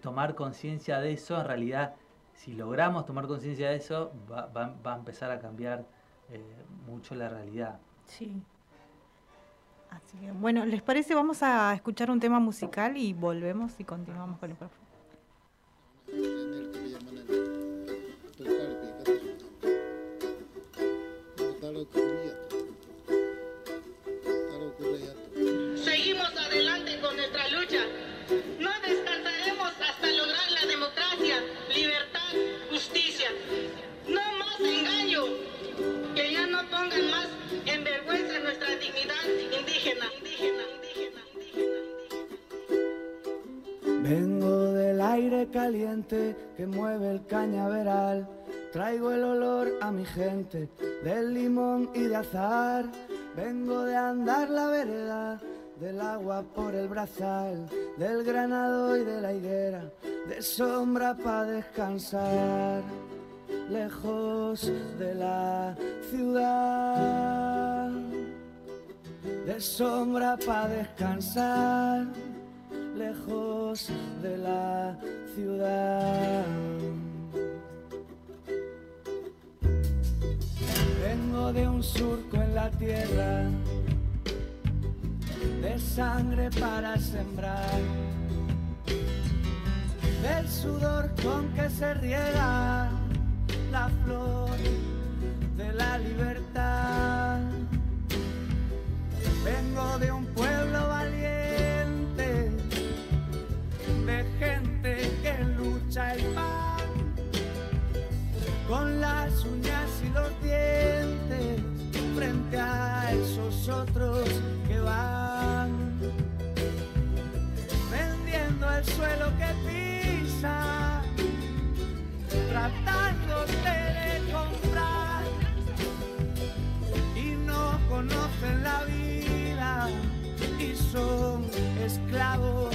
tomar conciencia de eso, en realidad, si logramos tomar conciencia de eso, va, va a empezar a cambiar eh, mucho la realidad. Sí. Así que, bueno, ¿les parece? Vamos a escuchar un tema musical y volvemos y continuamos con el Seguimos adelante con nuestra lucha. No descansaremos hasta lograr la democracia, libertad, justicia. No más engaño que ya no pongan más en vergüenza nuestra dignidad indígena, Vengo del aire caliente que mueve el cañaveral. Traigo el olor a mi gente del limón y de azar. Vengo de andar la vereda, del agua por el brazal, del granado y de la higuera, de sombra para descansar lejos de la ciudad, de sombra para descansar, lejos de la ciudad. Vengo de un surco en la tierra, de sangre para sembrar del sudor con que se riega la flor de la libertad. Vengo de un pueblo valiente, de gente que lucha el otros que van vendiendo el suelo que pisa, tratándote de comprar y no conocen la vida y son esclavos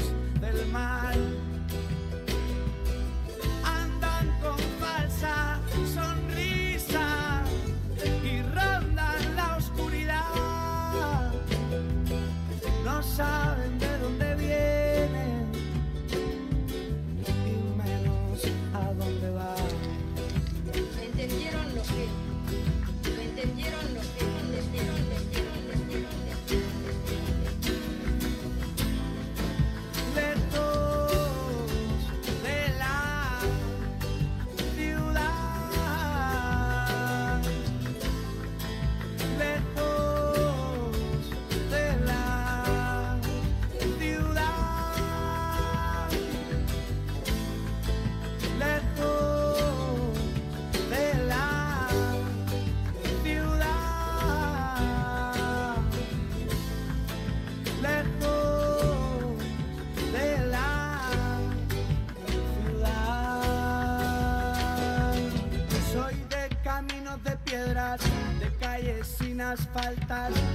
sin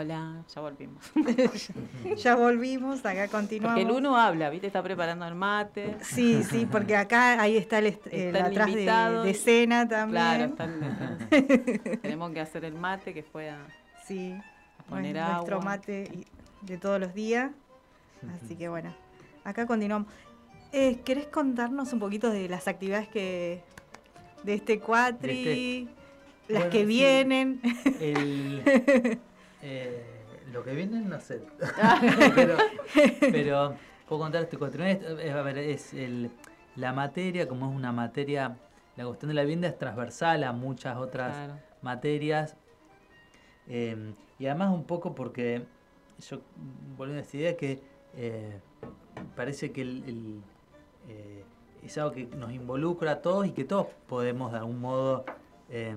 Hola, ya volvimos. ya volvimos, acá continuamos. Porque el uno habla, ¿viste? Está preparando el mate. Sí, sí, porque acá ahí está el, atrás de, invitado. de escena también. Claro, está el- tenemos que hacer el mate que fue a, Sí, a poner bueno, nuestro mate de todos los días. Así que bueno, acá continuamos. Eh, ¿Querés contarnos un poquito de las actividades que de este cuatri, las Bueno, que sí. vienen? El, eh, lo que viene, no sé. pero, pero puedo contar este. Eh, A ver, es el, la materia, como es una materia, la cuestión de la vivienda es transversal a muchas otras Claro. materias. Eh, y además un poco porque yo volviendo a esta idea que eh, parece que el, el, eh, es algo que nos involucra a todos y que todos podemos de algún modo eh,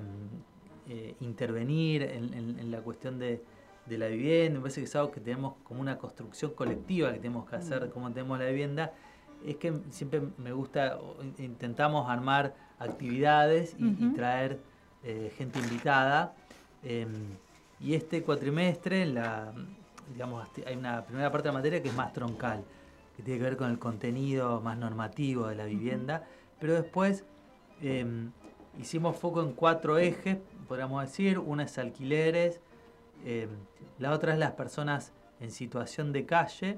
intervenir en, en- en la cuestión de, de la vivienda. Me parece que es algo que tenemos como una construcción colectiva que tenemos que hacer, como tenemos la vivienda. Es que siempre me gusta, intentamos armar actividades y, traer eh, gente invitada. Em, y este cuatrimestre, la, digamos, este- hay una primera parte de la materia que es más troncal, que tiene que ver con el contenido más normativo de la vivienda, pero después em, hicimos foco en cuatro ejes, podríamos decir, una es alquileres, em, la otra es las personas en situación de calle,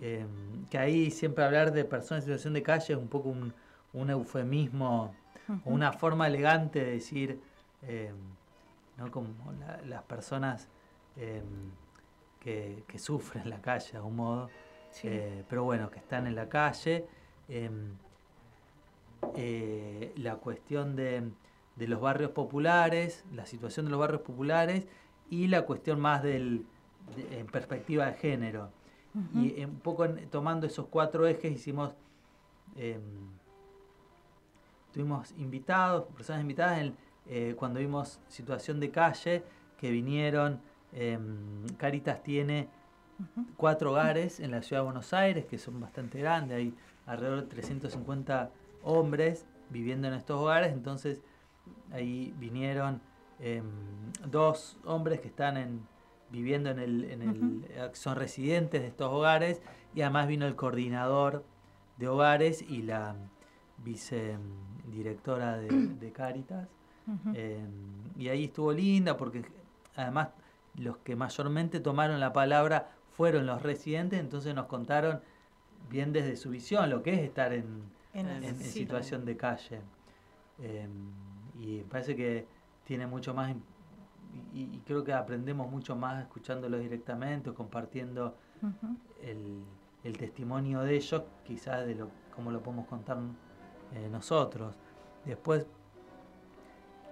em, que ahí siempre hablar de personas en situación de calle es un poco un, un eufemismo o una forma elegante de decir, em, ¿no? como las personas em, que, sufren en la calle de algún modo, eh, pero bueno, que están en la calle. Eh, la cuestión de, los barrios populares, la situación de los barrios populares y la cuestión más del, en perspectiva de género. Y un poco tomando esos cuatro ejes hicimos, em, tuvimos invitados, personas invitadas eh, cuando vimos situación de calle, que vinieron, em, Caritas tiene cuatro hogares en la ciudad de Buenos Aires, que son bastante grandes, hay alrededor de 350 hombres viviendo en estos hogares, entonces ahí vinieron em, dos hombres que están en, viviendo en el, en el eh, son residentes de estos hogares y además vino el coordinador de hogares y la vicedirectora de, de Cáritas. Em, y ahí estuvo linda porque además los que mayormente tomaron la palabra fueron los residentes, entonces nos contaron bien desde su visión lo que es estar en, en, situación de calle. Em, y parece que tiene mucho más, y, creo que aprendemos mucho más escuchándolos directamente o compartiendo el, testimonio de ellos, quizás de lo, cómo lo podemos contar eh, nosotros. Después,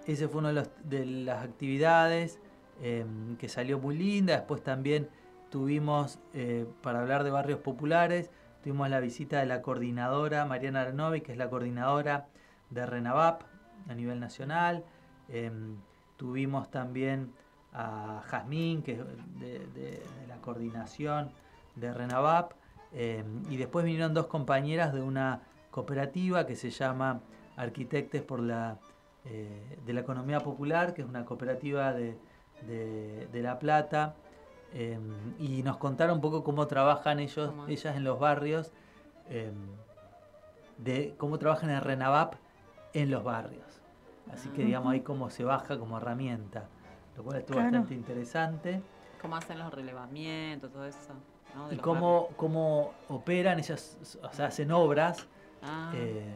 ese fue una de, de las actividades em, que salió muy linda. Después también tuvimos, eh, para hablar de barrios populares, Tuvimos la visita de la coordinadora Mariana Arnovi, que es la coordinadora de RENAVAP a nivel nacional. Em, tuvimos también a Jazmín, que es de, la coordinación de RENAVAP. Em, y después vinieron dos compañeras de una cooperativa que se llama Arquitectes por la, eh, de la Economía Popular, que es una cooperativa de, de La Plata, Em, y nos contaron un poco cómo trabajan ellos, ellas en los barrios, de cómo trabajan en Renavap en los barrios. Así que digamos ahí cómo se baja como herramienta, lo cual estuvo bastante interesante. Cómo hacen los relevamientos, todo eso. y cómo, cómo operan, ellas o sea, hacen obras ah, eh,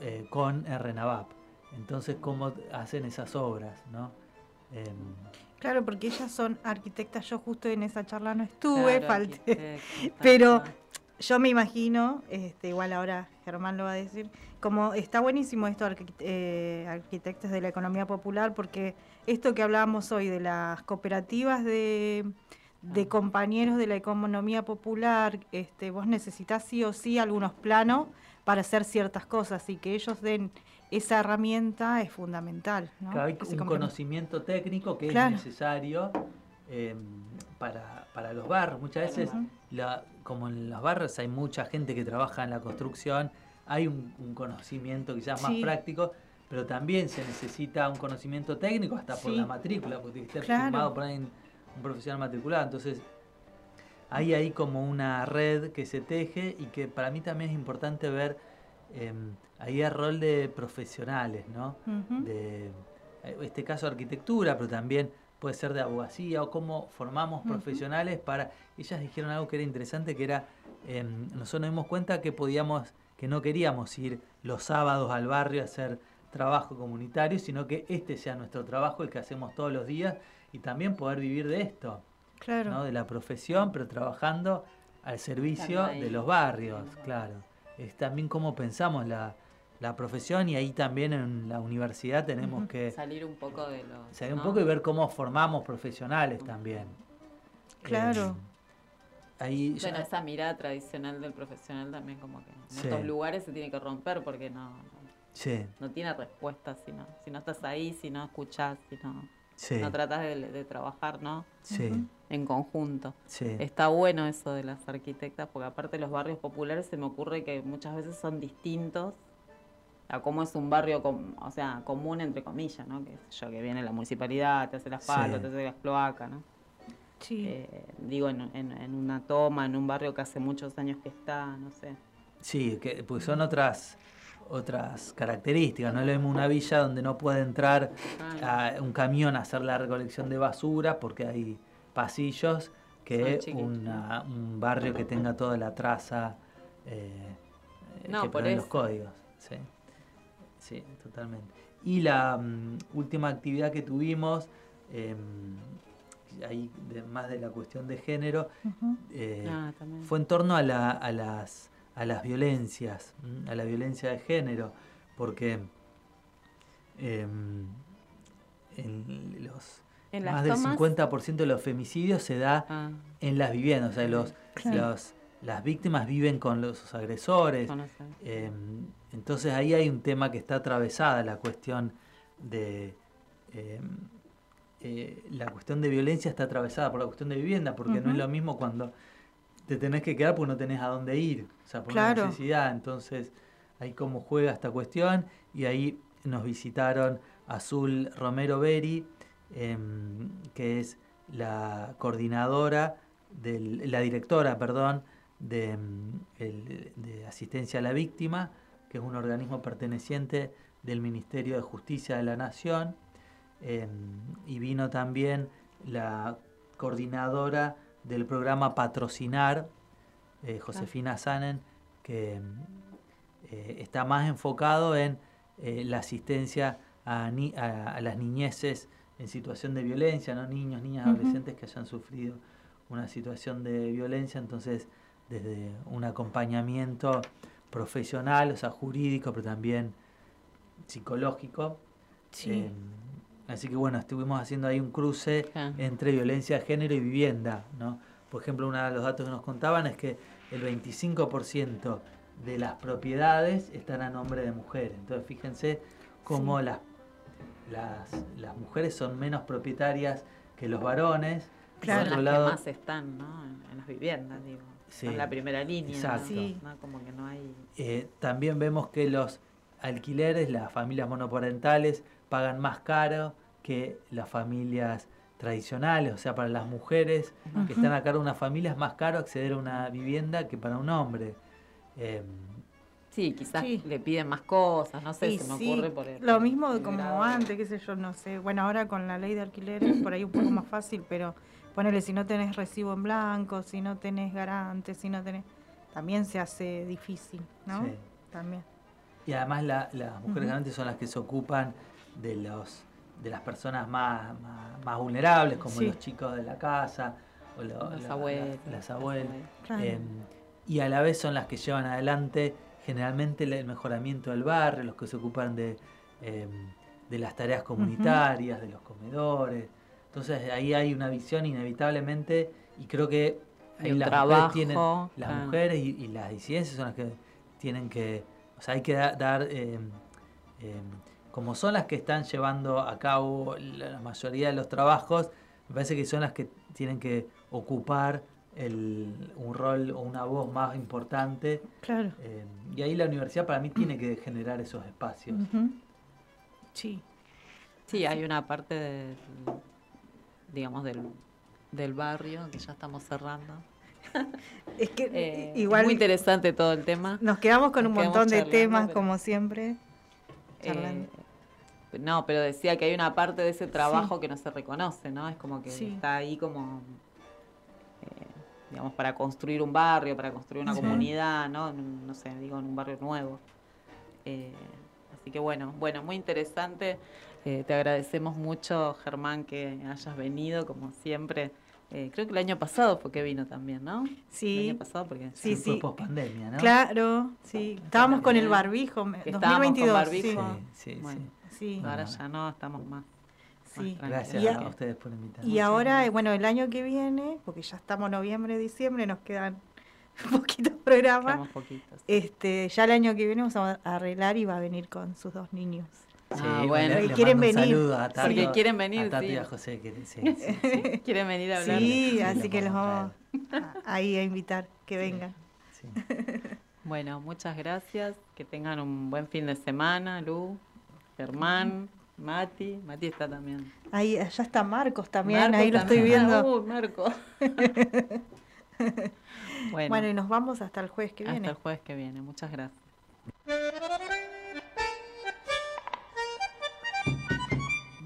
eh, con Renavap. Entonces, cómo hacen esas obras, ¿no? Em, Claro, porque ellas son arquitectas. Yo justo en esa charla no estuve, falté. Pero yo me imagino, este, igual ahora Germán lo va a decir, como está buenísimo esto eh, arquitectos de la economía popular, porque esto que hablábamos hoy de las cooperativas de, de ah. compañeros de la economía popular, este, vos necesitas sí o sí algunos planos para hacer ciertas cosas y que ellos den esa herramienta es fundamental. ¿no? hay un conocimiento técnico que es necesario em, para, los barrios. Muchas veces, la, como en los barrios hay mucha gente que trabaja en la construcción, hay un, conocimiento quizás más práctico, pero también se necesita un conocimiento técnico hasta por la matrícula, porque tiene que estar firmado por ahí un profesional matriculado. Entonces, hay ahí como una red que se teje y que para mí también es importante ver em, ahí el rol de profesionales, ¿no? De eh, este caso arquitectura, pero también puede ser de abogacía o cómo formamos profesionales para. Ellas dijeron algo que era interesante, que era em, nosotros nos dimos cuenta que podíamos, que no queríamos ir los sábados al barrio a hacer trabajo comunitario, sino que este sea nuestro trabajo, el que hacemos todos los días, y también poder vivir de esto, claro. ¿no? de la profesión, pero trabajando al servicio de los barrios, claro. Es también cómo pensamos la, la profesión y ahí también en la universidad tenemos que salir un poco de lo salir un poco y ver cómo formamos profesionales también. Claro. Eh, ahí bueno esa mirada tradicional del profesional también como que en estos lugares se tiene que romper porque no no tiene respuesta si no si no estás ahí si no escuchás si no no tratas de, trabajar no en conjunto. Está bueno eso de las arquitectas porque aparte los barrios populares se me ocurre que muchas veces son distintos a cómo es un barrio, o sea, común entre comillas, ¿no? Que yo, que viene la municipalidad, te hace las asfalto, te hace las cloacas, ¿no? Sí. Eh, digo, en, en, una toma, en un barrio que hace muchos años que está, no sé. Sí, que pues son otras otras características, no es lo mismo una villa donde no puede entrar un camión a hacer la recolección de basura porque hay pasillos que un barrio que tenga toda la traza eh, que por los códigos. Sí. Sí, totalmente. Y la mm, última actividad que tuvimos, em, ahí más de la cuestión de género, eh, ah, fue en torno a, las, a las violencias, a la violencia de género, porque em, en los más del 50% de los femicidios se da ah. en las viviendas, o sea, los, las víctimas viven con los agresores. Em, entonces ahí hay un tema que está atravesada, la cuestión de... Em, eh, la cuestión de violencia está atravesada por la cuestión de vivienda, porque no es lo mismo cuando te tenés que quedar porque no tenés a dónde ir, o sea, por una necesidad. Entonces, ahí cómo juega esta cuestión, y ahí nos visitaron Azul Romero Beri, Em, que es la coordinadora, la directora, perdón, em, de, asistencia a la víctima, que es un organismo perteneciente del Ministerio de Justicia de la Nación, em, y vino también la coordinadora del programa Patrocinar, eh, Josefina Sanen, que eh, está más enfocado en eh, la asistencia a, a las niñeces en situación de violencia, ¿no? niños, niñas, adolescentes que hayan sufrido una situación de violencia, entonces desde un acompañamiento profesional, o sea, jurídico, pero también psicológico. Eh, así que bueno, estuvimos haciendo ahí un cruce entre violencia de género y vivienda, ¿no? Por ejemplo, uno de los datos que nos contaban es que el 25% de las propiedades están a nombre de mujeres. Entonces, fíjense cómo las las, las mujeres son menos propietarias que los varones. Claro, las lado, que más están ¿no? en, las viviendas, digo. Sí, la primera línea. Exacto. Como que no hay... Eh, también vemos que los alquileres, las familias monoparentales, pagan más caro que las familias tradicionales, o sea, para las mujeres que están a cargo de una familia es más caro acceder a una vivienda que para un hombre. Eh, Sí, quizás le piden más cosas, no sé, se me ocurre por el, Lo mismo como antes, qué sé yo, no sé. Bueno, ahora con la ley de alquileres por ahí un poco más fácil, pero ponele si no tenés recibo en blanco, si no tenés garante, si no tenés... También se hace difícil, ¿no? Sí. También. Y además las mujeres garantes son las que se ocupan de los de las personas más, más, vulnerables, como los chicos de la casa, o las abuelas. las abuelas. Em, y a la vez son las que llevan adelante generalmente el mejoramiento del barrio, los que se ocupan de, em, de las tareas comunitarias, de los comedores. Entonces ahí hay una visión inevitablemente y creo que ahí las mujeres tienen, las mujeres y, las disidencias son las que tienen que, o sea, hay que dar, em, em, como son las que están llevando a cabo la mayoría de los trabajos, me parece que son las que tienen que ocupar un rol o una voz más importante. Claro. Eh, y ahí la universidad para mí tiene que generar esos espacios. Sí. Sí, hay una parte, de, digamos, del, del barrio que ya estamos cerrando. es que eh, igual muy interesante todo el tema. Nos quedamos con un montón de temas como siempre. Eh, no, pero decía que hay una parte de ese trabajo que no se reconoce, ¿no? Es como que está ahí como digamos, para construir un barrio, para construir una comunidad, ¿no? No sé, digo, en un barrio nuevo. Eh, así que bueno, bueno, muy interesante. Eh, te agradecemos mucho, Germán, que hayas venido, como siempre. Eh, creo que el año pasado fue que vino también, ¿no? Sí. El año pasado, porque sí, sí. Fue pandemia, ¿no? Claro, sí. Estábamos con el barbijo. 2022. Con barbijo. Sí, sí, sí. Ahora ya no, estamos más. Gracias a, ustedes por invitarnos. Y ahora, bueno, el año que viene, porque ya estamos noviembre, diciembre, nos quedan poquitos programas. Este, ya el año que viene vamos a arreglar y va a venir con sus dos niños. Ah, bueno, y quieren venir. A Porque quieren venir. A a José, quieren venir a hablar. Sí, así que los vamos ahí a invitar que vengan. Bueno, muchas gracias. Que tengan un buen fin de semana, Lu, Germán. Mati, Mati está también. Ahí, allá está Marcos también, ahí lo estoy viendo. Uh, Marco. bueno, y nos vamos hasta el jueves que viene. Hasta el jueves que viene, muchas gracias.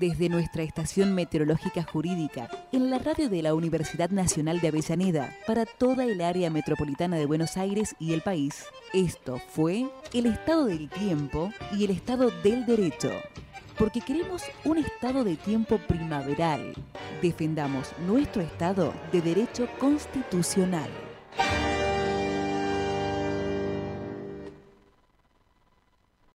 Desde nuestra estación meteorológica jurídica, en la radio de la Universidad Nacional de Avellaneda, para toda el área metropolitana de Buenos Aires y el país, esto fue el estado del tiempo y el estado del derecho porque queremos un estado de tiempo primaveral. Defendamos nuestro estado de derecho constitucional.